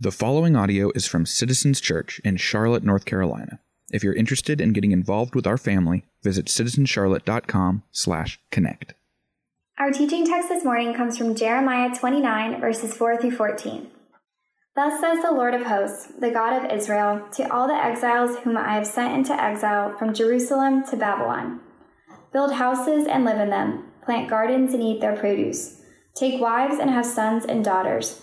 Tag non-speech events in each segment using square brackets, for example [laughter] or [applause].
The following audio is from Citizens Church in Charlotte, North Carolina. If you're interested in getting involved with our family, visit citizenscharlotte.com/connect. Our teaching text this morning comes from Jeremiah 29 verses 4 through 14. Thus says the Lord of hosts, the God of Israel, to all the exiles whom I have sent into exile from Jerusalem to Babylon. Build houses and live in them, plant gardens and eat their produce. Take wives and have sons and daughters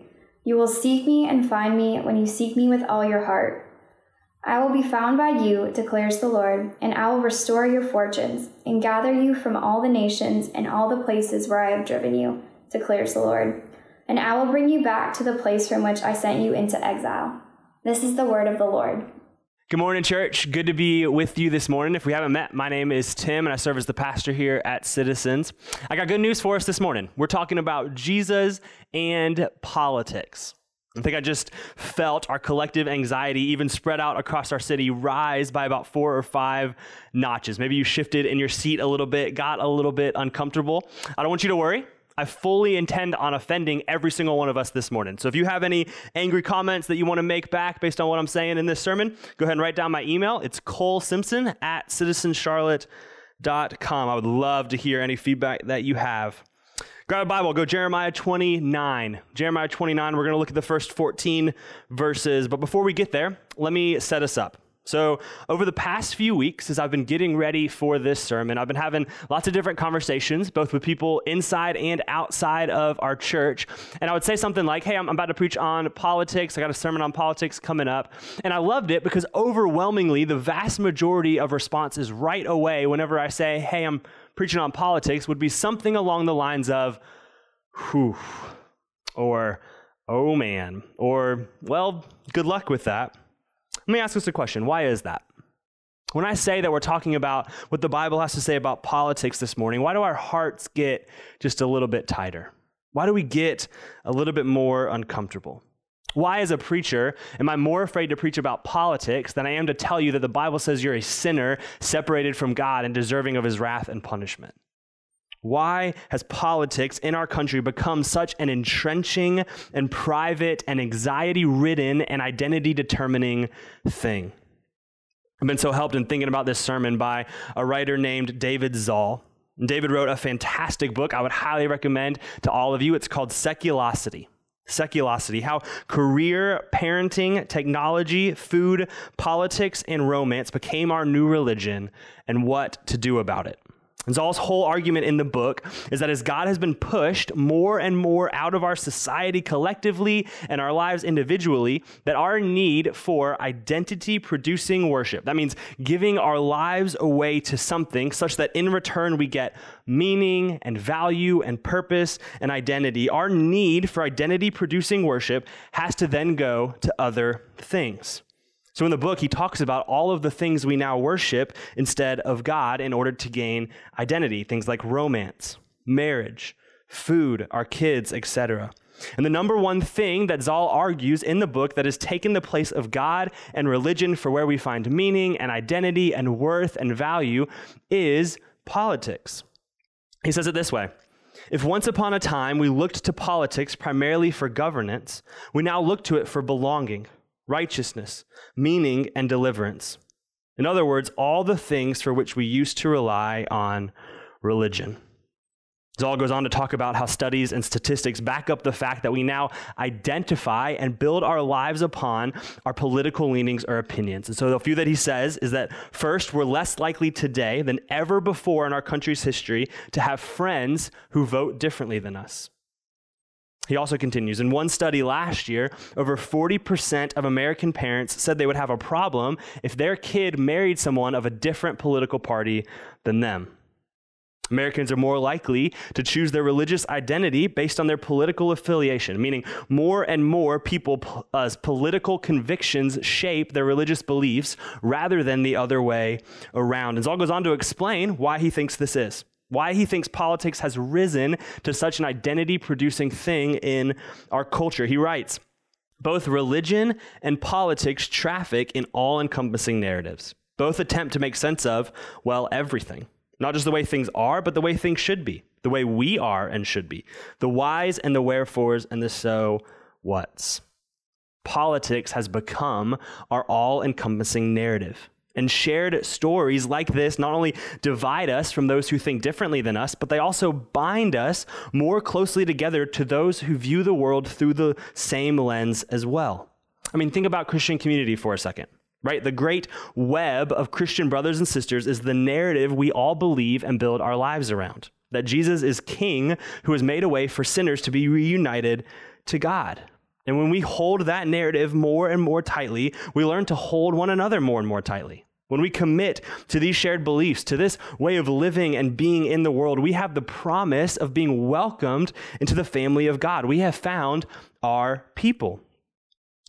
You will seek me and find me when you seek me with all your heart. I will be found by you, declares the Lord, and I will restore your fortunes and gather you from all the nations and all the places where I have driven you, declares the Lord. And I will bring you back to the place from which I sent you into exile. This is the word of the Lord. Good morning, church. Good to be with you this morning. If we haven't met, my name is Tim, and I serve as the pastor here at Citizens. I got good news for us this morning. We're talking about Jesus and politics. I think I just felt our collective anxiety, even spread out across our city, rise by about four or five notches. Maybe you shifted in your seat a little bit, got a little bit uncomfortable. I don't want you to worry. I fully intend on offending every single one of us this morning. So if you have any angry comments that you want to make back based on what I'm saying in this sermon, go ahead and write down my email. It's Cole Simpson at citizenscharlotte.com. I would love to hear any feedback that you have. Grab a Bible, go Jeremiah 29. Jeremiah 29, we're going to look at the first 14 verses. But before we get there, let me set us up. So, over the past few weeks, as I've been getting ready for this sermon, I've been having lots of different conversations, both with people inside and outside of our church. And I would say something like, Hey, I'm about to preach on politics. I got a sermon on politics coming up. And I loved it because overwhelmingly, the vast majority of responses right away, whenever I say, Hey, I'm preaching on politics, would be something along the lines of, Whew, or, Oh man, or, Well, good luck with that. Let me ask us a question. Why is that? When I say that we're talking about what the Bible has to say about politics this morning, why do our hearts get just a little bit tighter? Why do we get a little bit more uncomfortable? Why, as a preacher, am I more afraid to preach about politics than I am to tell you that the Bible says you're a sinner separated from God and deserving of his wrath and punishment? Why has politics in our country become such an entrenching and private and anxiety ridden and identity determining thing? I've been so helped in thinking about this sermon by a writer named David Zahl. David wrote a fantastic book I would highly recommend to all of you. It's called Seculosity. Seculosity, how career, parenting, technology, food, politics, and romance became our new religion and what to do about it. And Zahl's whole argument in the book is that as God has been pushed more and more out of our society collectively and our lives individually, that our need for identity producing worship, that means giving our lives away to something such that in return we get meaning and value and purpose and identity, our need for identity producing worship has to then go to other things. So in the book, he talks about all of the things we now worship instead of God in order to gain identity, things like romance, marriage, food, our kids, etc. And the number one thing that Zahl argues in the book that has taken the place of God and religion for where we find meaning and identity and worth and value is politics. He says it this way If once upon a time we looked to politics primarily for governance, we now look to it for belonging righteousness, meaning, and deliverance. In other words, all the things for which we used to rely on religion. Zahl goes on to talk about how studies and statistics back up the fact that we now identify and build our lives upon our political leanings or opinions. And so, the few that he says is that first, we're less likely today than ever before in our country's history to have friends who vote differently than us. He also continues In one study last year, over 40% of American parents said they would have a problem if their kid married someone of a different political party than them. Americans are more likely to choose their religious identity based on their political affiliation, meaning more and more people's uh, political convictions shape their religious beliefs rather than the other way around. And Zahl goes on to explain why he thinks this is why he thinks politics has risen to such an identity producing thing in our culture. He writes Both religion and politics traffic in all encompassing narratives. Both attempt to make sense of, well, everything. Not just the way things are, but the way things should be, the way we are and should be, the whys and the wherefores and the so whats. Politics has become our all encompassing narrative. And shared stories like this not only divide us from those who think differently than us, but they also bind us more closely together to those who view the world through the same lens as well. I mean, think about Christian community for a second right? The great web of Christian brothers and sisters is the narrative we all believe and build our lives around that Jesus is King who has made a way for sinners to be reunited to God. And when we hold that narrative more and more tightly, we learn to hold one another more and more tightly. When we commit to these shared beliefs, to this way of living and being in the world, we have the promise of being welcomed into the family of God. We have found our people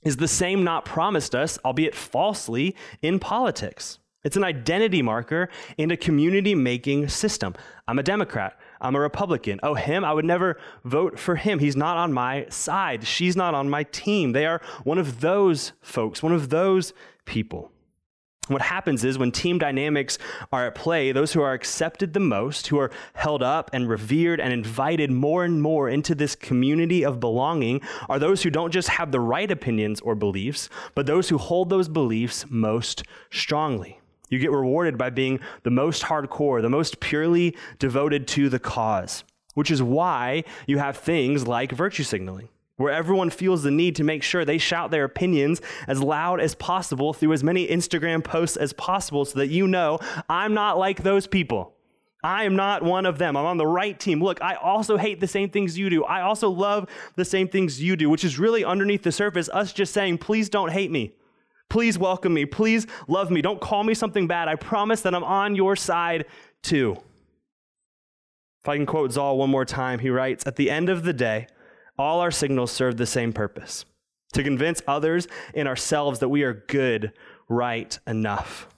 is the same not promised us, albeit falsely, in politics. It's an identity marker in a community making system. I'm a Democrat. I'm a Republican. Oh, him? I would never vote for him. He's not on my side. She's not on my team. They are one of those folks, one of those people. What happens is when team dynamics are at play, those who are accepted the most, who are held up and revered and invited more and more into this community of belonging, are those who don't just have the right opinions or beliefs, but those who hold those beliefs most strongly. You get rewarded by being the most hardcore, the most purely devoted to the cause, which is why you have things like virtue signaling where everyone feels the need to make sure they shout their opinions as loud as possible through as many Instagram posts as possible so that you know I'm not like those people. I am not one of them. I'm on the right team. Look, I also hate the same things you do. I also love the same things you do, which is really underneath the surface, us just saying, please don't hate me. Please welcome me. Please love me. Don't call me something bad. I promise that I'm on your side too. If I can quote Zahl one more time, he writes At the end of the day, all our signals serve the same purpose to convince others and ourselves that we are good, right, enough,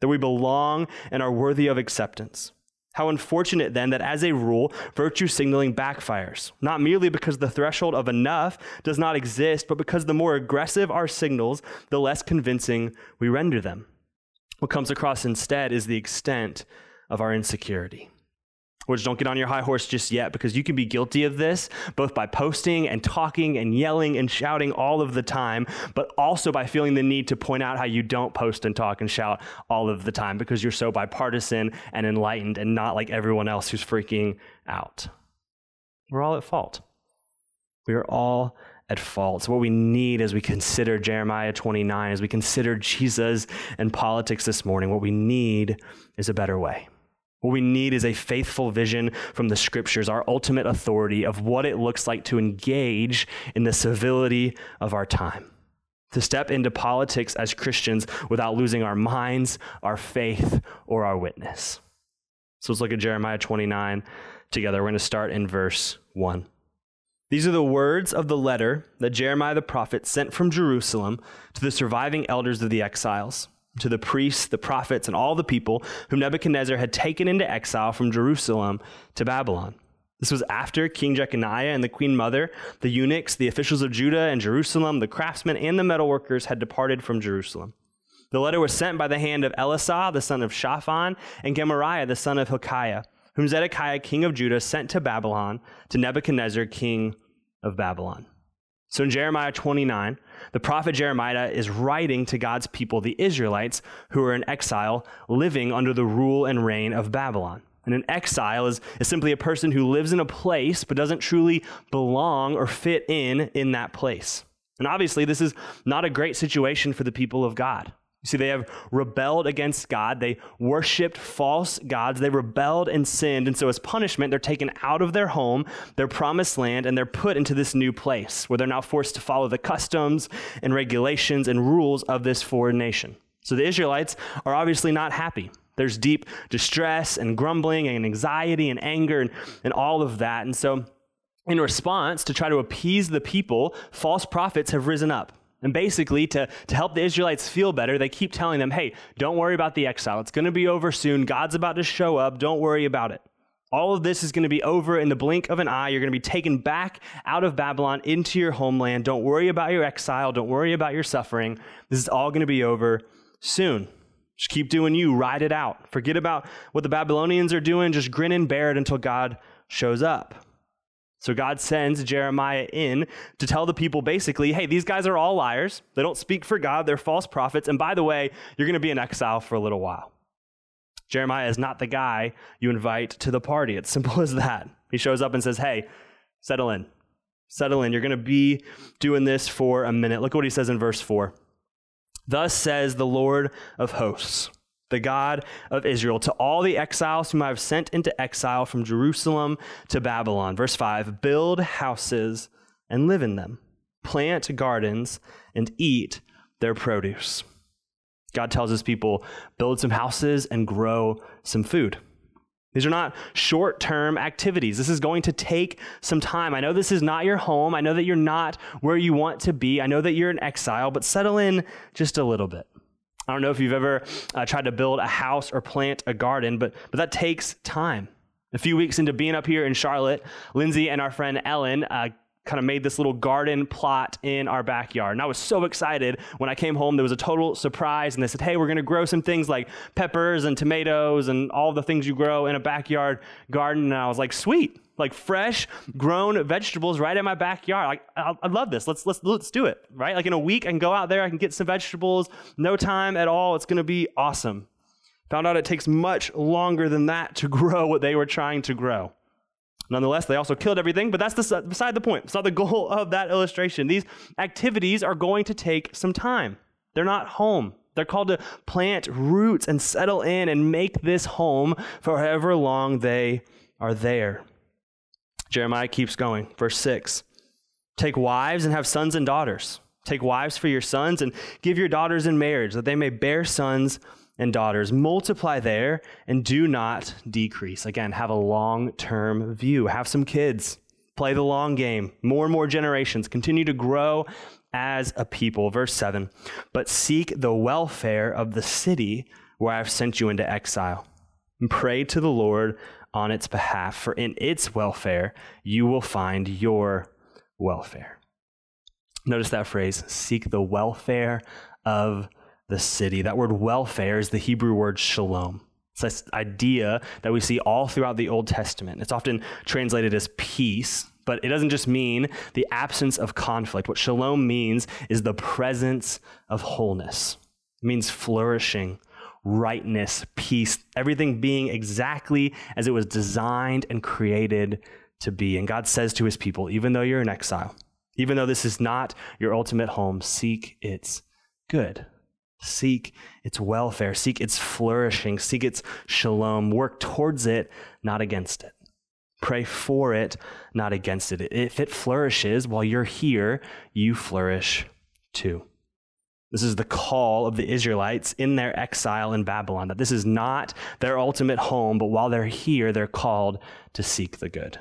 that we belong and are worthy of acceptance. How unfortunate then that as a rule, virtue signaling backfires, not merely because the threshold of enough does not exist, but because the more aggressive our signals, the less convincing we render them. What comes across instead is the extent of our insecurity which don't get on your high horse just yet because you can be guilty of this both by posting and talking and yelling and shouting all of the time, but also by feeling the need to point out how you don't post and talk and shout all of the time because you're so bipartisan and enlightened and not like everyone else who's freaking out. We're all at fault. We are all at fault. So, what we need as we consider Jeremiah 29, as we consider Jesus and politics this morning, what we need is a better way. What we need is a faithful vision from the scriptures, our ultimate authority of what it looks like to engage in the civility of our time. To step into politics as Christians without losing our minds, our faith, or our witness. So let's look at Jeremiah 29 together. We're going to start in verse 1. These are the words of the letter that Jeremiah the prophet sent from Jerusalem to the surviving elders of the exiles to the priests, the prophets, and all the people whom Nebuchadnezzar had taken into exile from Jerusalem to Babylon. This was after King Jeconiah and the queen mother, the eunuchs, the officials of Judah and Jerusalem, the craftsmen, and the metalworkers had departed from Jerusalem. The letter was sent by the hand of Elasah, the son of Shaphan, and Gemariah, the son of Hilkiah, whom Zedekiah, king of Judah, sent to Babylon to Nebuchadnezzar, king of Babylon. So in Jeremiah 29, the prophet Jeremiah is writing to God's people, the Israelites, who are in exile, living under the rule and reign of Babylon. And an exile is, is simply a person who lives in a place but doesn't truly belong or fit in in that place. And obviously, this is not a great situation for the people of God. You see, they have rebelled against God. They worshiped false gods. They rebelled and sinned. And so, as punishment, they're taken out of their home, their promised land, and they're put into this new place where they're now forced to follow the customs and regulations and rules of this foreign nation. So, the Israelites are obviously not happy. There's deep distress and grumbling and anxiety and anger and, and all of that. And so, in response, to try to appease the people, false prophets have risen up. And basically, to, to help the Israelites feel better, they keep telling them, hey, don't worry about the exile. It's going to be over soon. God's about to show up. Don't worry about it. All of this is going to be over in the blink of an eye. You're going to be taken back out of Babylon into your homeland. Don't worry about your exile. Don't worry about your suffering. This is all going to be over soon. Just keep doing you. Ride it out. Forget about what the Babylonians are doing. Just grin and bear it until God shows up. So God sends Jeremiah in to tell the people basically, hey, these guys are all liars. They don't speak for God. They're false prophets. And by the way, you're going to be in exile for a little while. Jeremiah is not the guy you invite to the party. It's simple [laughs] as that. He shows up and says, hey, settle in. Settle in. You're going to be doing this for a minute. Look what he says in verse 4. Thus says the Lord of hosts the God of Israel, to all the exiles whom I have sent into exile from Jerusalem to Babylon. Verse 5 Build houses and live in them, plant gardens and eat their produce. God tells his people, build some houses and grow some food. These are not short term activities. This is going to take some time. I know this is not your home. I know that you're not where you want to be. I know that you're in exile, but settle in just a little bit. I don't know if you've ever uh, tried to build a house or plant a garden, but, but that takes time. A few weeks into being up here in Charlotte, Lindsay and our friend Ellen uh, kind of made this little garden plot in our backyard. And I was so excited when I came home. There was a total surprise, and they said, Hey, we're going to grow some things like peppers and tomatoes and all the things you grow in a backyard garden. And I was like, Sweet like fresh grown vegetables right in my backyard. Like I, love this. Let's let's let's do it. Right? Like in a week, I can go out there. I can get some vegetables. No time at all. It's going to be awesome. Found out it takes much longer than that to [laughs] grow what they were trying to grow. Nonetheless, they also killed everything, but that's the, beside the point. It's not the [laughs] goal of that illustration. These activities are going to take some time. They're not home. They're called to plant roots and settle in and make this home for however long they are there. Jeremiah keeps going. Verse 6 Take wives and have sons and daughters. Take wives for your sons and give your daughters in marriage, that they may bear sons and daughters. Multiply there and do not decrease. Again, have a long term view. Have some kids. Play the long game. More and more generations. Continue to grow as a people. Verse 7 But seek the welfare of the city where I have sent you into exile. And pray to the Lord on its behalf, for in its welfare you will find your welfare. Notice that phrase seek the welfare of the city. That word welfare is the Hebrew word shalom. It's this idea that we see all throughout the Old Testament. It's often translated as peace, but it doesn't just mean the absence of conflict. What shalom means is the presence of wholeness, it means flourishing rightness, peace, everything being exactly as it was designed and created to be. And God says to his people, even though you're in exile, even though this is not your ultimate home, seek its good. Seek its welfare, seek its flourishing, seek its shalom. Work towards it, not against it. Pray for it, not against it. If it flourishes while you're here, you flourish too. This is the call of the Israelites in their exile in Babylon, that this is not their ultimate home, but while they're here, they're called to seek the good.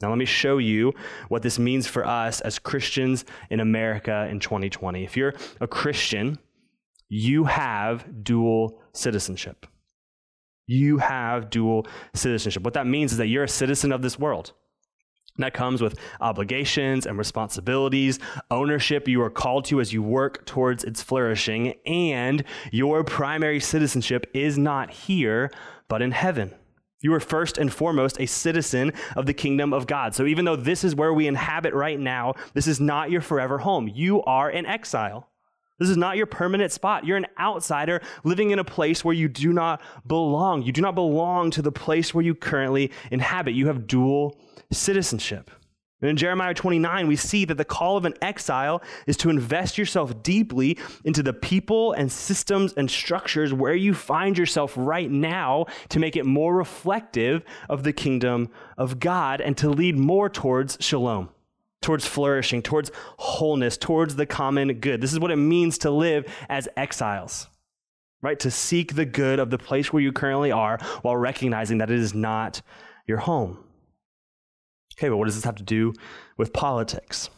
Now, let me show you what this means for us as Christians in America in 2020. If you're a Christian, you have dual citizenship. You have dual citizenship. What that means is that you're a citizen of this world. That comes with obligations and responsibilities, ownership you are called to as you work towards its flourishing, and your primary citizenship is not here, but in heaven. You are first and foremost a citizen of the kingdom of God. So even though this is where we inhabit right now, this is not your forever home. You are in exile. This is not your permanent spot. You're an outsider living in a place where you do not belong. You do not belong to the place where you currently inhabit. You have dual citizenship. And in Jeremiah 29, we see that the call of an exile is to invest yourself deeply into the people and systems and structures where you find yourself right now to make it more reflective of the kingdom of God and to lead more towards shalom towards flourishing, towards wholeness, towards the common good. This is what it means to live as exiles, right? To seek the good of the place where you currently are while recognizing that it is not your home. Okay, but what does this have to do with politics?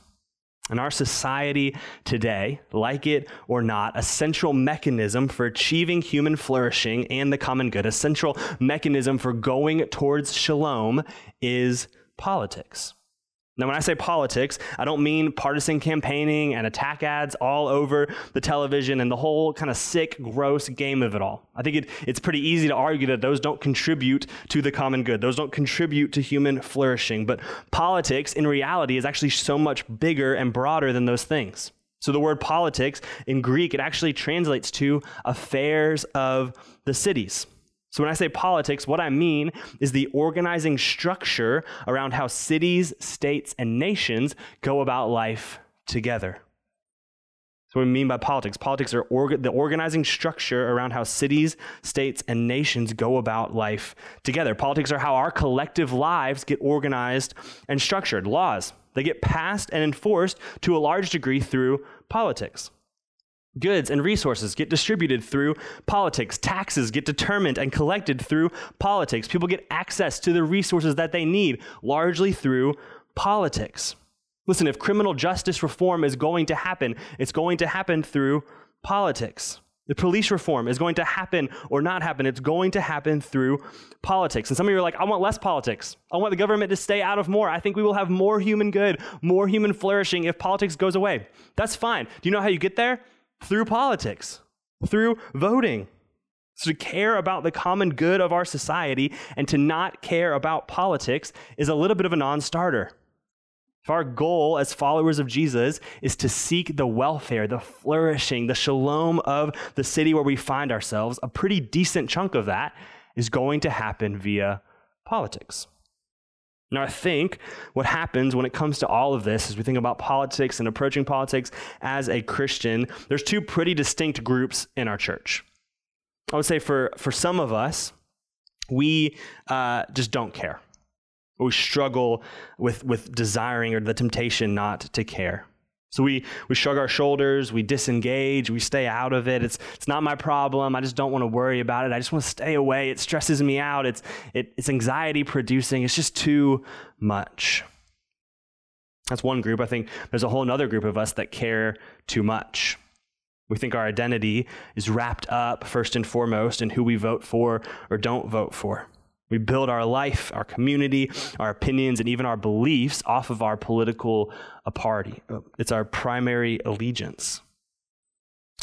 In our society today, like it or not, a central mechanism for achieving human flourishing and the common good, a central mechanism for going towards shalom is politics. Now, when I say politics, I don't mean partisan campaigning and attack ads all over the television and the whole kind of sick, gross game of it all. I think it, it's pretty easy to argue that those don't contribute to the common good. Those don't contribute to human flourishing. But politics, in reality, is actually so much bigger and broader than those things. So the word politics in Greek, it actually translates to affairs of the cities. So, when I say politics, what I mean is the organizing structure around how cities, states, and nations go about life together. So, what we mean by politics politics are orga- the organizing structure around how cities, states, and nations go about life together. Politics are how our collective lives get organized and structured. Laws, they get passed and enforced to a large degree through politics. Goods and resources get distributed through politics. Taxes get determined and collected through politics. People get access to the resources that they need largely through politics. Listen, if criminal justice reform is going to happen, it's going to happen through politics. The police reform is going to happen or not happen. It's going to happen through politics. And some of you are like, I want less politics. I want the government to stay out of more. I think we will have more human good, more human flourishing if politics goes away. That's fine. Do you know how you get there? Through politics, through voting. So, to care about the common good of our society and to not care about politics is a little bit of a non starter. If our goal as followers of Jesus is to seek the welfare, the flourishing, the shalom of the city where we find ourselves, a pretty decent chunk of that is going to happen via politics. Now, I think what happens when it comes to all of this, as we think about politics and approaching politics as a Christian, there's two pretty distinct groups in our church. I would say for, for some of us, we uh, just don't care. We struggle with, with desiring or the temptation not to care. So we, we shrug our shoulders, we disengage, we stay out of it. It's, it's not my problem. I just don't want to worry about it. I just want to stay away. It stresses me out. It's, it, it's anxiety producing. It's just too much. That's one group. I think there's a whole other group of us that care too much. We think our identity is wrapped up first and foremost in who we vote for or don't vote for. We build our life, our community, our opinions, and even our beliefs off of our political uh, party. Uh, it's our primary allegiance.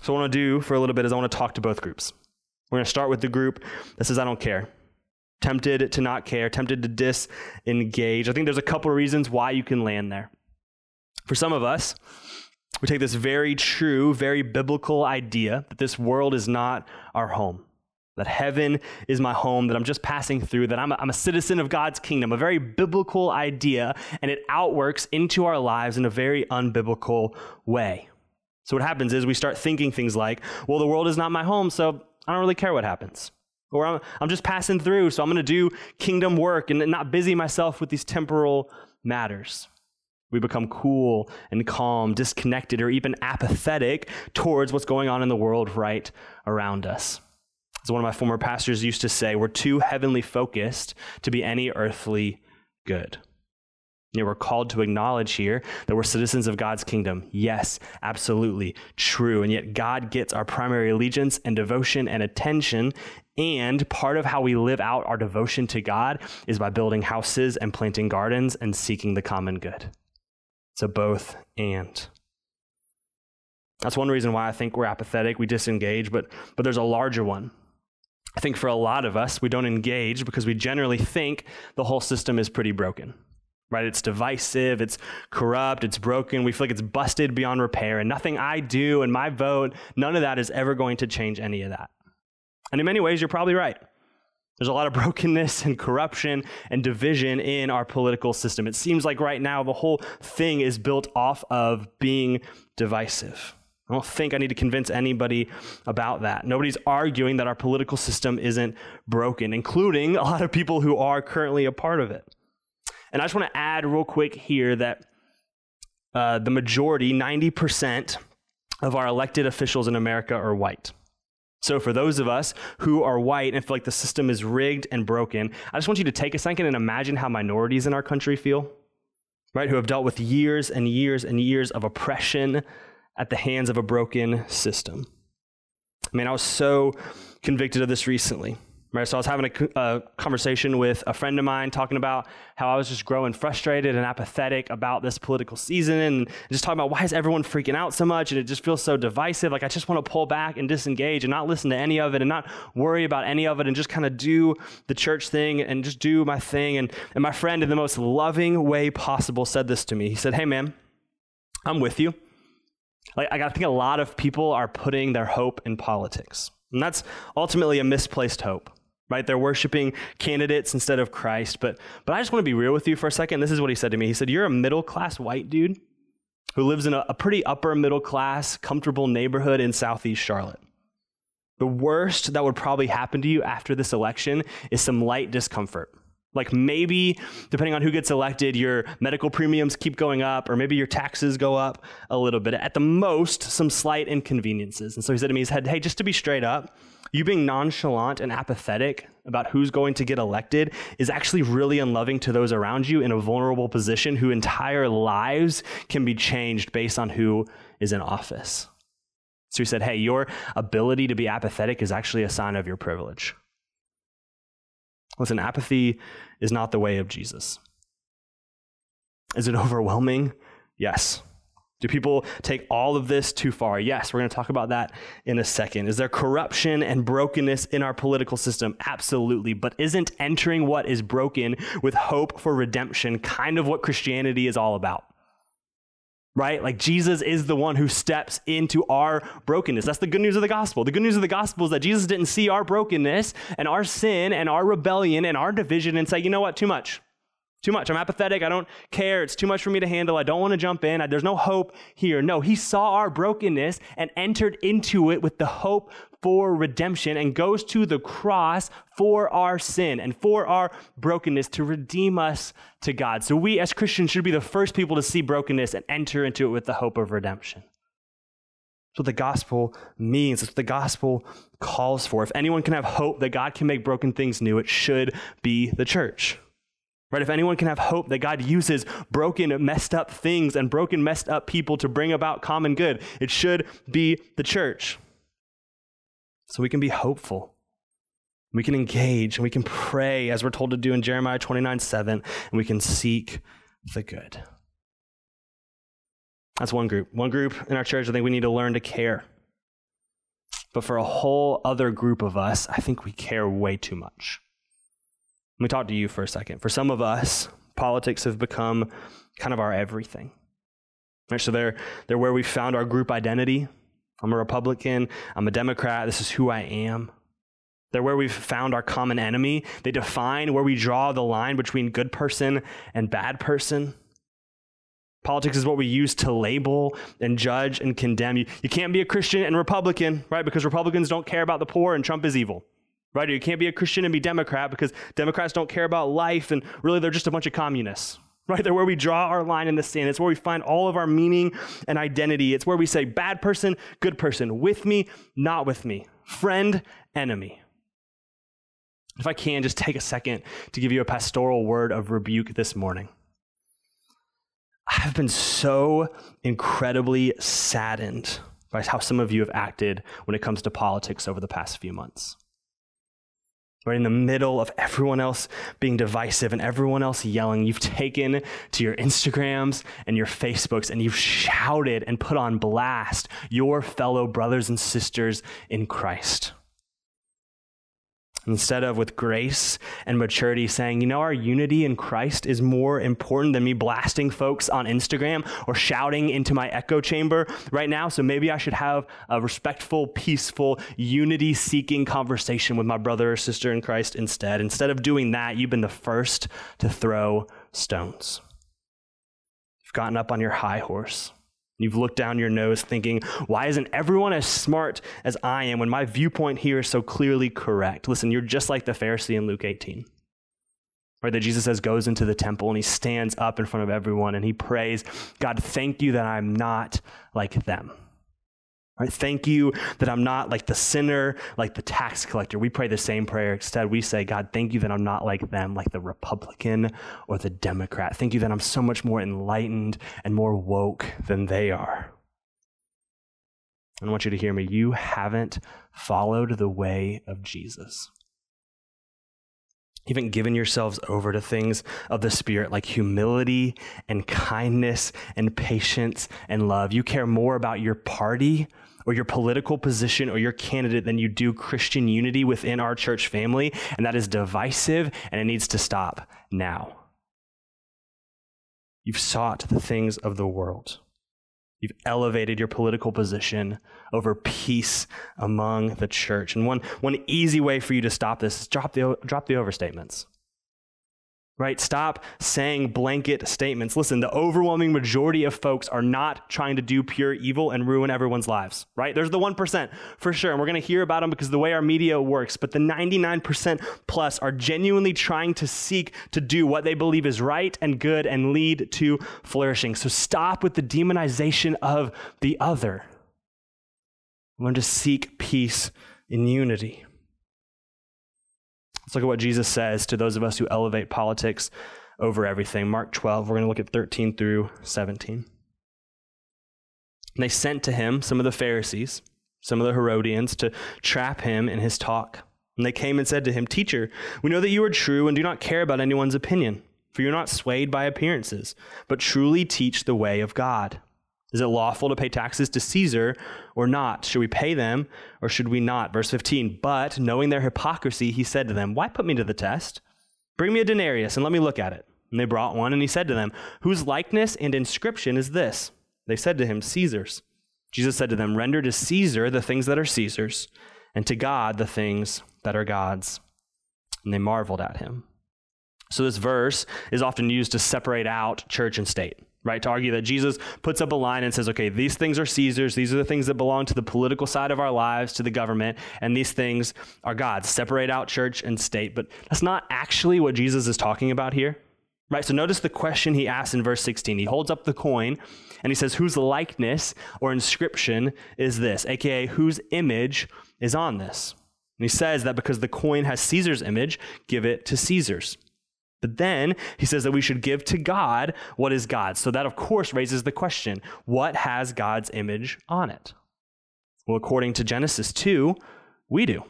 So, what I want to do for a little bit is I want to talk to both groups. We're going to start with the group that says, I don't care. Tempted to not care, tempted to disengage. I think there's a couple of reasons why you can land there. For some of us, we take this very true, very biblical idea that this world is not our home that heaven is my home, that I'm just passing through, that I'm a, I'm a citizen of God's kingdom, a very biblical idea, and it outworks into our lives in a very unbiblical way. So, what happens is we start thinking things like, well, the world is not my home, so I don't really care what happens. Or I'm, I'm just passing through, so I'm going to do kingdom work and not busy myself with these temporal matters. We become cool and calm, disconnected, or even apathetic towards what's going on in the world right around us. As one of my former pastors used to say, we're too heavenly focused to be any earthly good. You know, we're called to acknowledge here that we're citizens of God's kingdom. Yes, absolutely true. And yet, God gets our primary allegiance and devotion and attention. And part of how we live out our devotion to God is by building houses and planting gardens and seeking the common good. So, both and. That's one reason why I think we're apathetic, we disengage, but, but there's a larger one. I think for a lot of us, we don't engage because we generally think the whole system is pretty broken. right? It's divisive, it's corrupt, it's broken. We feel like it's busted beyond repair, and nothing I do and my vote, none of that is ever going to change any of that. And in many ways, you're probably right. There's a lot of [laughs] brokenness and corruption and division in our political system. It seems like right now the whole thing is built off of being divisive. I don't think I need to convince anybody about that. Nobody's arguing that our political system isn't broken, including a lot of people who are currently a part of it. And I just want to add real quick here that uh, the majority, 90% of our elected officials in America are white. So, for those of us who are white and feel like the system is rigged and broken, I just want you to take a second and imagine how minorities in our country feel, right? Who have dealt with years and years and years of oppression at the hands of a broken system. I mean, I was so convicted of this recently. Right, so I was having a, a, conversation with a friend of mine talking about how I was just growing frustrated and apathetic about this political season and just talking about why is everyone freaking out so much and it just feels so divisive. Like I just want to pull back and disengage and not listen to any of it and not worry about any of it and just kind of do the church thing and just do my thing. And, and my friend, in the most loving way possible, said this to me. He said, Hey, man, I'm with you. Like, I think a lot of people are putting their hope in politics. And that's ultimately a misplaced hope, right? They're worshiping candidates instead of Christ. But, but I just want to be real with you for a second. This is what he said to me. He said, You're a middle class white dude who lives in a, a pretty upper middle class, comfortable neighborhood in Southeast Charlotte. The worst that would probably happen to you after this election is some light discomfort. Like maybe, depending on who gets elected, your medical premiums keep going up, or maybe your taxes go up a little bit. At the most, some slight inconveniences. And so he said to me, he said, Hey, just to be straight up, you being nonchalant and apathetic about who's going to get elected is actually really unloving to those around you in a vulnerable position whose entire lives can be changed based on who is in office. So he said, Hey, your ability to be apathetic is actually a sign of your privilege. Listen, apathy is not the way of Jesus. Is it [laughs] overwhelming? Yes. Do people take all of this too far? Yes, we're going to talk about that in a second. Is there corruption and brokenness in our political system? Absolutely. But isn't entering what is broken with hope for redemption kind of what Christianity is all about? Right? Like Jesus is the one who steps into our brokenness. That's the good news of the gospel. The good news of the gospel is that Jesus didn't see our brokenness and our sin and our rebellion and our division and say, you know what, too much. Too much. I'm apathetic. I don't care. It's too much for me to handle. I don't want to jump in. I, there's no hope here. No, he saw our brokenness and entered into it with the hope for redemption and goes to the cross for our sin and for our brokenness to redeem us to God. So we as Christians should be the first people to see brokenness and enter into it with the hope of redemption. That's what the gospel means. That's what the gospel calls for. If anyone can have hope that God can make broken things new, it should be the church. Right? If anyone can have hope that God uses broken, messed up things and broken, messed up people to bring about common good, it should be the church. So we can be hopeful. We can engage and we can pray as we're told to do in Jeremiah 29 7, and we can seek the good. That's one group. One group in our church, I think we need to learn to care. But for a whole other group of us, I think we care way too much. Let me talk to you for a second. For some of us, politics have become kind of our everything. Right? So they're, they're where we found our group identity. I'm a Republican, I'm a Democrat, this is who I am. They're where we've found our common enemy. They define where we draw the line between good person and bad person. Politics is what we use to label and judge and condemn. You, you can't be a Christian and Republican, right? Because Republicans don't care about the poor and Trump is evil. Right? Or you can't be a Christian and be Democrat because Democrats don't care about life and really they're just a bunch of communists. Right? They're where we draw our line in the sand. It's where we find all of our meaning and identity. It's where we say bad person, good person, with me, not with me, friend, enemy. If I can, just take a second to give you a pastoral word of rebuke this morning. I've been so incredibly saddened by how some of you have acted when it comes to politics over the past few months. Right in the middle of everyone else being divisive and everyone else yelling, you've taken to your Instagrams and your Facebooks and you've shouted and put on blast your fellow brothers and sisters in Christ. Instead of with grace and maturity saying, you know, our unity in Christ is more important than me blasting folks on Instagram or shouting into my echo chamber right now. So maybe I should have a respectful, peaceful, unity seeking conversation with my brother or sister in Christ instead. Instead of doing that, you've been the first to throw stones. You've gotten up on your high horse You've looked down your nose thinking, why isn't everyone as smart as I am when my viewpoint here is so clearly correct? Listen, you're just like the Pharisee in Luke 18, where that Jesus says goes into the temple and he stands up in front of everyone and he prays, God, thank you that I'm not like them. Right? Thank you that I'm not like the sinner, like the tax collector. We pray the same prayer. Instead, we say, God, thank you that I'm not like them, like the Republican or the Democrat. Thank you that I'm so much more enlightened and more woke than they are. I want you to hear me. You haven't followed the way of Jesus. You haven't given yourselves over to things of the Spirit like humility and kindness and patience and love. You care more about your party or your political position or your candidate than you do Christian unity within our church family, and that is divisive and it needs to stop now. You've sought the things of the world. You've elevated your political position over peace among the church. And one, one easy way for you to stop this is drop the, drop the overstatements right? Stop saying blanket statements. Listen, the overwhelming majority of folks are not trying to do pure evil and ruin everyone's lives, right? There's the 1% for sure, and we're going to hear about them because the way our media works, but the 99% plus are genuinely trying to seek to do what they believe is right and good and lead to flourishing. So stop with the demonization of the other. Learn to seek peace in unity. Let's look at what Jesus says to those of us who elevate politics over everything. Mark 12, we're going to look at 13 through 17. And they sent to him some of the Pharisees, some of the Herodians, to trap him in his talk. And they came and said to him, Teacher, we know that you are true and do not care about anyone's opinion, for you're not swayed by appearances, but truly teach the way of God. Is it lawful to pay taxes to Caesar or not? Should we pay them or should we not? Verse 15. But knowing their hypocrisy, he said to them, Why put me to the test? Bring me a denarius and let me look at it. And they brought one, and he said to them, Whose likeness and inscription is this? They said to him, Caesar's. Jesus said to them, Render to Caesar the things that are Caesar's, and to God the things that are God's. And they marveled at him. So, this verse is often used to separate out church and state right? To argue that Jesus puts up a line and says, okay, these things are Caesar's, these are the things that belong to the political side of our lives, to the government, and these things are God's. Separate out church and state. But that's not actually what Jesus is talking about here, right? So notice the question he asks in verse 16. He holds up the coin and he says, whose likeness or inscription is this? AKA, whose image is on this? And he says that because the coin has Caesar's image, give it to Caesar's. But then he says that we should give to God what is God's. So that, of course, raises the question what has God's image on it? Well, according to Genesis 2, we do.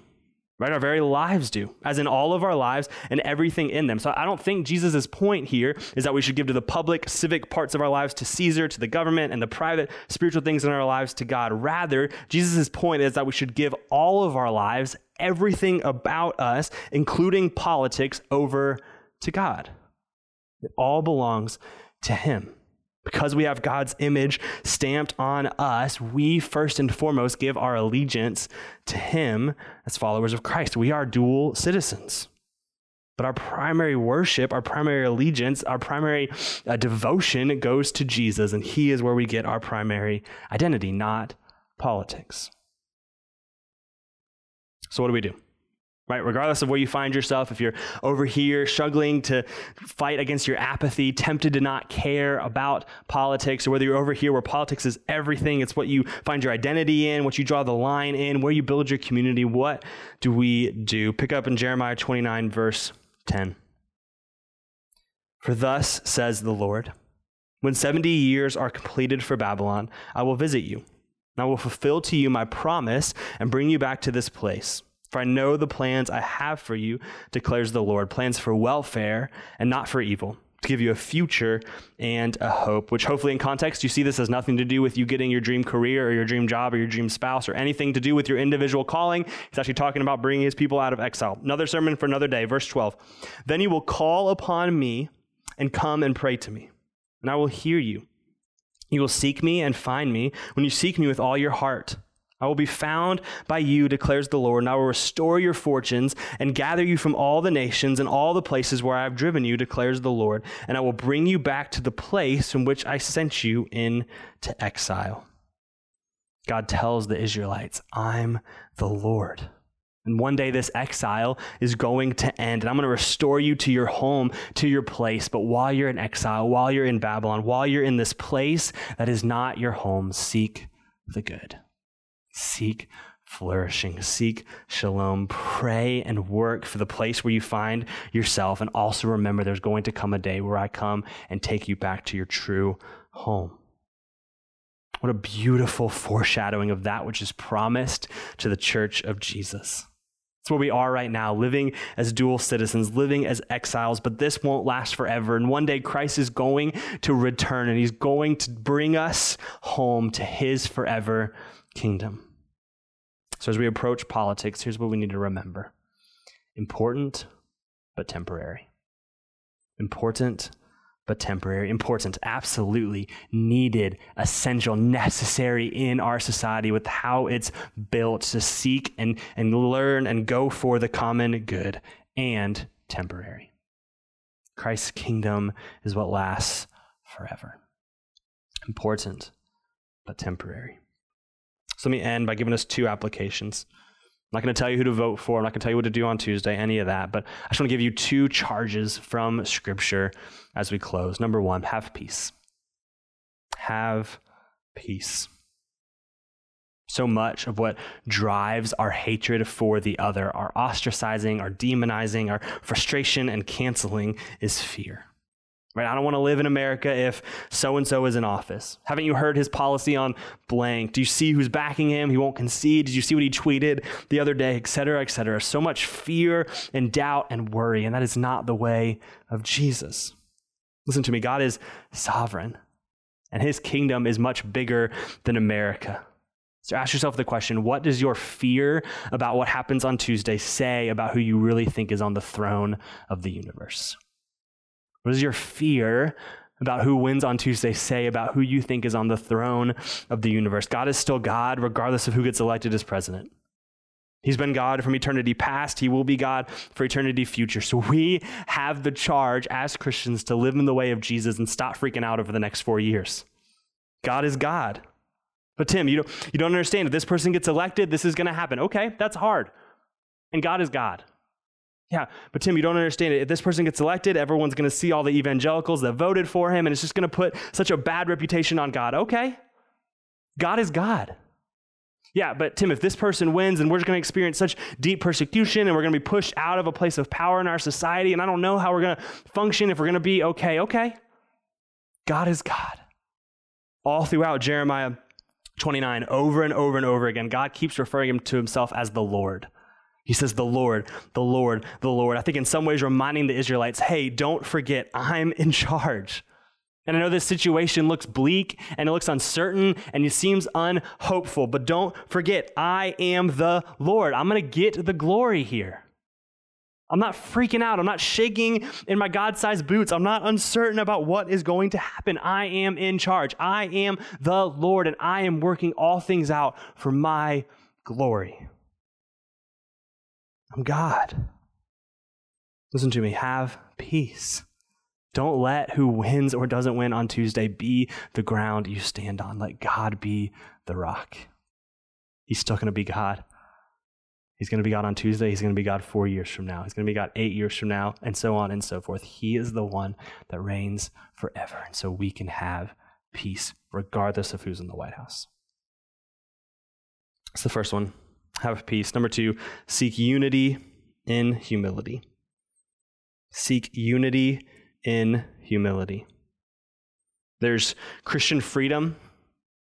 Right? Our very lives do, as in all of our lives and everything in them. So I don't think Jesus' point here is that we should give to the public, civic parts of our lives to Caesar, to the government, and the private spiritual things in our lives to God. Rather, Jesus' point is that we should give all of our lives, everything about us, including politics, over to God. It all belongs to Him. Because we have God's image stamped on us, we first and foremost give our allegiance to Him as followers of Christ. We are dual citizens. But our primary worship, our primary allegiance, our primary uh, devotion goes to Jesus, and He is where we get our primary identity, not politics. So, what do we do? Right? Regardless of where you find yourself, if you're over here struggling to fight against your apathy, tempted to not care about politics, or whether you're over here where politics is everything, it's what you find your identity in, what you draw the line in, where you build your community, what do we do? Pick up in Jeremiah 29, verse 10. For thus says the Lord, when 70 years are completed for Babylon, I will visit you. And I will fulfill to you my promise and bring you back to this place for I know the plans I have for you, declares the Lord plans for welfare and not for evil, to give you a future and a hope, which hopefully in context, you see this has nothing to do with you getting your dream career or your dream job or your dream spouse or anything to do with your individual calling. He's actually talking about bringing his people out of exile. Another sermon for another day, verse 12. Then you will call upon me and come and pray to me, and I will hear you. You will seek me and find me when you seek me with all your heart. I will be found by you, declares the Lord, and I will restore your fortunes and gather you from all the nations and all the places where I have driven you, declares the Lord, and I will bring you back to the place from which I sent you into exile. God tells the Israelites, I'm the Lord. And one day this exile is going to end, and I'm going to restore you to your home, to your place. But while you're in exile, while you're in Babylon, while you're in this place that is not your home, seek the good. Seek flourishing, seek shalom, pray and work for the place where you find yourself. And also remember there's going to come a day where I come and take you back to your true home. What a beautiful foreshadowing of that which is promised to the church of Jesus. It's where we are right now, living as dual citizens, living as exiles, but this won't last forever. And one day Christ is going to return and he's going to bring us home to his forever kingdom. So, as we approach politics, here's what we need to remember important, but temporary. Important, but temporary. Important, absolutely needed, essential, necessary in our society with how it's built to seek and, and learn and go for the common good, and temporary. Christ's kingdom is what lasts forever. Important, but temporary. So let me end by giving us two applications. I'm not going to tell you who to vote for. I'm not going to tell you what to do on Tuesday, any of that. But I just want to give you two charges from Scripture as we close. Number one, have peace. Have peace. So much of what drives our hatred for the other, our ostracizing, our demonizing, our frustration and canceling is fear. Right? I don't want to live in America if so and so is in office. Haven't you heard his policy on blank? Do you see who's backing him? He won't concede. Did you see what he tweeted the other day, et cetera, et cetera? So much fear and doubt and worry, and that is not the way of Jesus. Listen to me God is sovereign, and his kingdom is much bigger than America. So ask yourself the question what does your fear about what happens on Tuesday say about who you really think is on the throne of the universe? What does your fear about who wins on Tuesday say about who you think is on the throne of the universe? God is still God, regardless of who gets elected as president. He's been God from eternity past. He will be God for eternity future. So we have the charge as Christians to live in the way of Jesus and stop freaking out over the next four years. God is God. But Tim, you don't, you don't understand. If this person gets elected, this is going to happen. Okay, that's hard. And God is God. Yeah, but Tim, you don't understand it. If this person gets elected, everyone's going to see all the evangelicals that voted for him, and it's just going to put such a bad reputation on God. Okay, God is God. Yeah, but Tim, if this person wins, and we're just going to experience such deep persecution, and we're going to be pushed out of a place of power in our society, and I don't know how we're going to function if we're going to be okay. Okay, God is God. All throughout Jeremiah 29, over and over and over again, God keeps referring him to himself as the Lord. He says, The Lord, the Lord, the Lord. I think in some ways reminding the Israelites, hey, don't forget, I'm in charge. And I know this situation looks bleak and it looks uncertain and it seems unhopeful, but don't forget, I am the Lord. I'm going to get the glory here. I'm not freaking out. I'm not shaking in my God sized boots. I'm not uncertain about what is going to happen. I am in charge. I am the Lord and I am working all things out for my glory. I'm God. Listen to me. Have peace. Don't let who wins or doesn't win on Tuesday be the ground you stand on. Let God be the rock. He's still going to be God. He's going to be God on Tuesday. He's going to be God four years from now. He's going to be God eight years from now, and so on and so forth. He is the one that reigns forever. And so we can have peace regardless of who's in the White House. That's the first one have peace. Number two, seek unity in humility. Seek unity in humility. There's Christian freedom,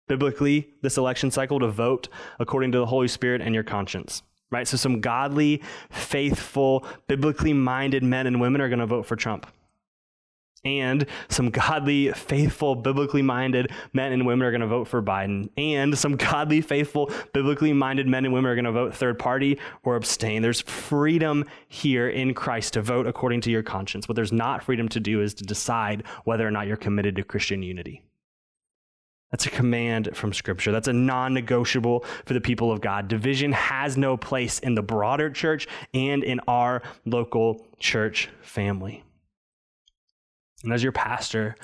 biblically, this election cycle to vote according to the Holy Spirit and your conscience, right? So, some godly, faithful, biblically minded men and women are going to vote for Trump. And some godly, faithful, biblically minded men and women are going to vote for Biden, and some godly, faithful, biblically minded men and women are going to vote third party or abstain. There's freedom here in Christ to vote according to your conscience. What there's not freedom to do is to decide whether or not you're committed to Christian unity. That's a command from Scripture. That's a non negotiable for the people of God. Division has no place in the broader church and in our local church family. And as your pastor,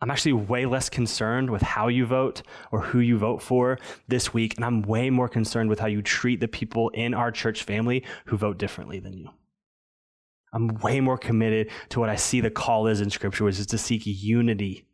I'm actually way less concerned with how you vote or who you vote for this week. And I'm way more concerned with how you treat the people in our church family who vote differently than you. I'm way more committed to what I see the call is in Scripture, which is to seek unity.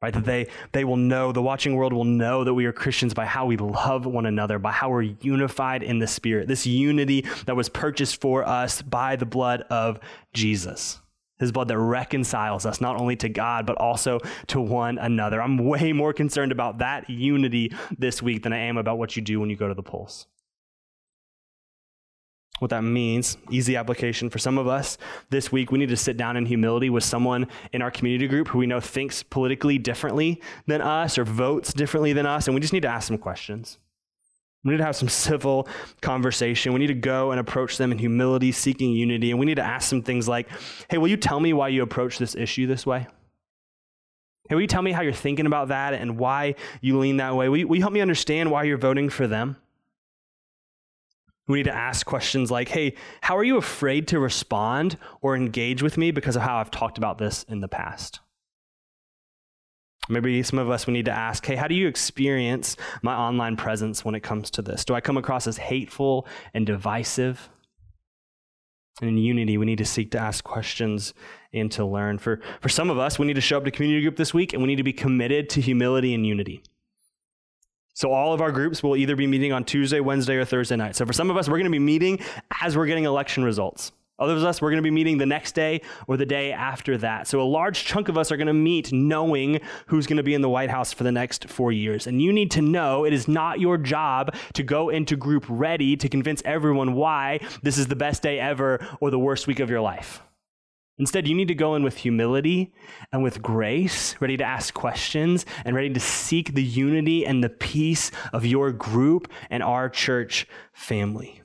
Right? That they, they will know, the watching world will know that we are Christians by how we love one another, by how we're unified in the Spirit. This unity that was purchased for us by the blood of Jesus his blood that reconciles us not only to God, but also to one another. I'm way more concerned about that unity this week than I am about what you do when you go to the polls. What that means, easy application for some of us this week, we need to sit down in humility with someone in our community group who we know thinks politically differently than us or votes differently than us, and we just need to ask some questions. We need to have some civil conversation. We need to go and approach them in humility, seeking unity. And we need to ask some things like, hey, will you tell me why you approach this issue this way? Hey, will you tell me how you're thinking about that and why you lean that way? Will you, will you help me understand why you're voting for them? We need to ask questions like, hey, how are you afraid to respond or engage with me because of how I've talked about this in the past? Maybe some of us we need to ask, hey, how do you experience my online presence when it comes to this? Do I come across as hateful and divisive? And in unity, we need to seek to ask questions and to learn. For, for some of us, we need to show up to community group this week and we need to be committed to humility and unity. So all of our groups will either be meeting on Tuesday, Wednesday, or Thursday night. So for some of us, we're going to be meeting as we're getting election results. Others of us, we're going to be meeting the next day or the day after that. So a large chunk of us are going to meet knowing who's going to be in the White House for the next four years. And you need to know it is not your job to go into group ready to convince everyone why this is the best day ever or the worst week of your life. Instead, you need to go in with humility and with grace, ready to ask questions and ready to seek the unity and the peace of your group and our church family.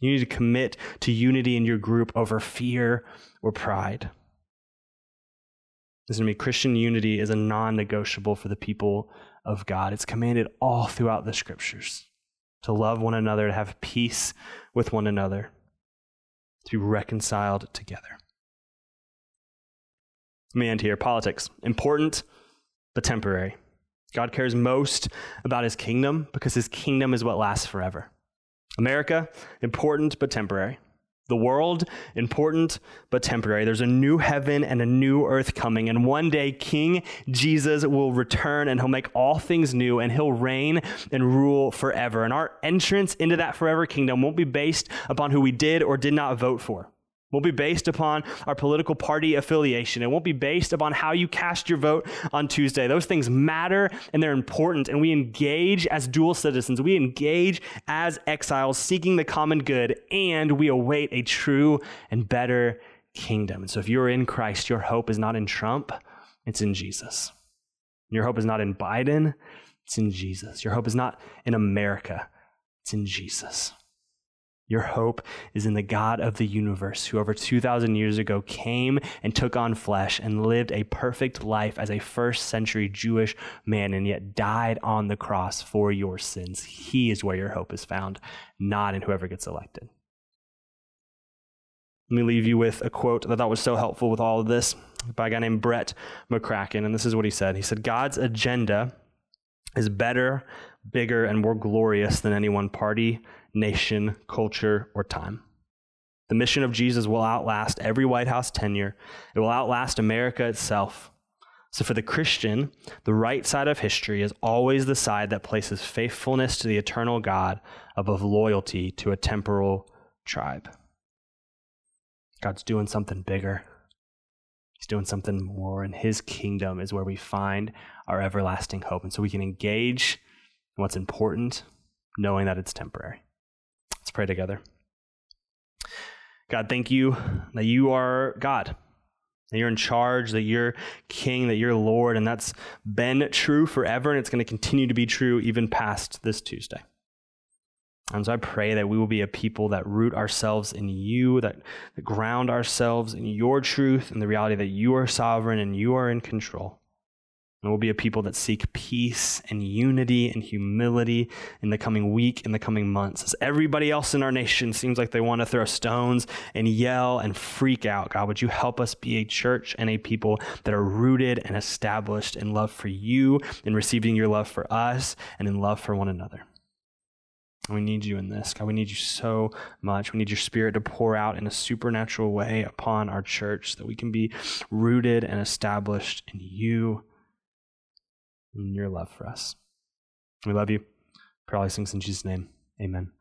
You need to commit to unity in your group over fear or pride. Listen to me, Christian unity is a non negotiable for the people of God. It's commanded all throughout the scriptures to love one another, to have peace with one another, to be reconciled together. Let me end here. Politics, important but temporary. God cares most about his kingdom because his kingdom is what lasts forever. America, important but temporary. The world, important but temporary. There's a new heaven and a new earth coming, and one day King Jesus will return and he'll make all things new and he'll reign and rule forever. And our entrance into that forever kingdom won't be based upon who we did or did not vote for won't be based upon our political party affiliation. It won't be based upon how you cast your vote on Tuesday. Those things matter and they're important, and we engage as dual citizens. We engage as exiles seeking the common good, and we await a true and better kingdom. And so, if you're in Christ, your hope is not in Trump, it's in Jesus. Your hope is not in Biden, it's in Jesus. Your hope is not in America, it's in Jesus. Your hope is in the God of the universe, who over 2,000 years ago came and took on flesh and lived a perfect life as a first century Jewish man and yet died on the cross for your sins. He is where your hope is found, not in whoever gets elected. Let me leave you with a quote that I thought was so helpful with all of this by a guy named Brett McCracken. And this is what he said He said, God's agenda is better, bigger, and more glorious than any one party nation, culture, or time. The mission of Jesus will outlast every White House tenure, it will outlast America itself. So, for the Christian, the right side of history is always the side that places faithfulness to the eternal God above loyalty to a temporal tribe. God's doing something bigger. He's doing something more, and His kingdom is where we find our everlasting hope. And so we can engage in what's important, knowing that it's temporary. Let's pray together. God, thank you that you are God, that you're in charge, that you're king, that you're Lord, and that's been true forever, and it's going to continue to be true even past this Tuesday. And so I pray that we will be a people that root ourselves in you, that, that ground ourselves in your truth and the reality that you are sovereign and you are in control. And we'll be a people that seek peace and unity and humility in the coming week, in the coming months. As everybody else in our nation seems like they want to throw stones and yell and freak out, God, would you help us be a church and a people that are rooted and established in love for you, in receiving your love for us, and in love for one another? We need you in this. God, we need you so much. We need your spirit to pour out in a supernatural way upon our church so that we can be rooted and established in you and your love for us. We love you. Pray all these things in Jesus' name. Amen.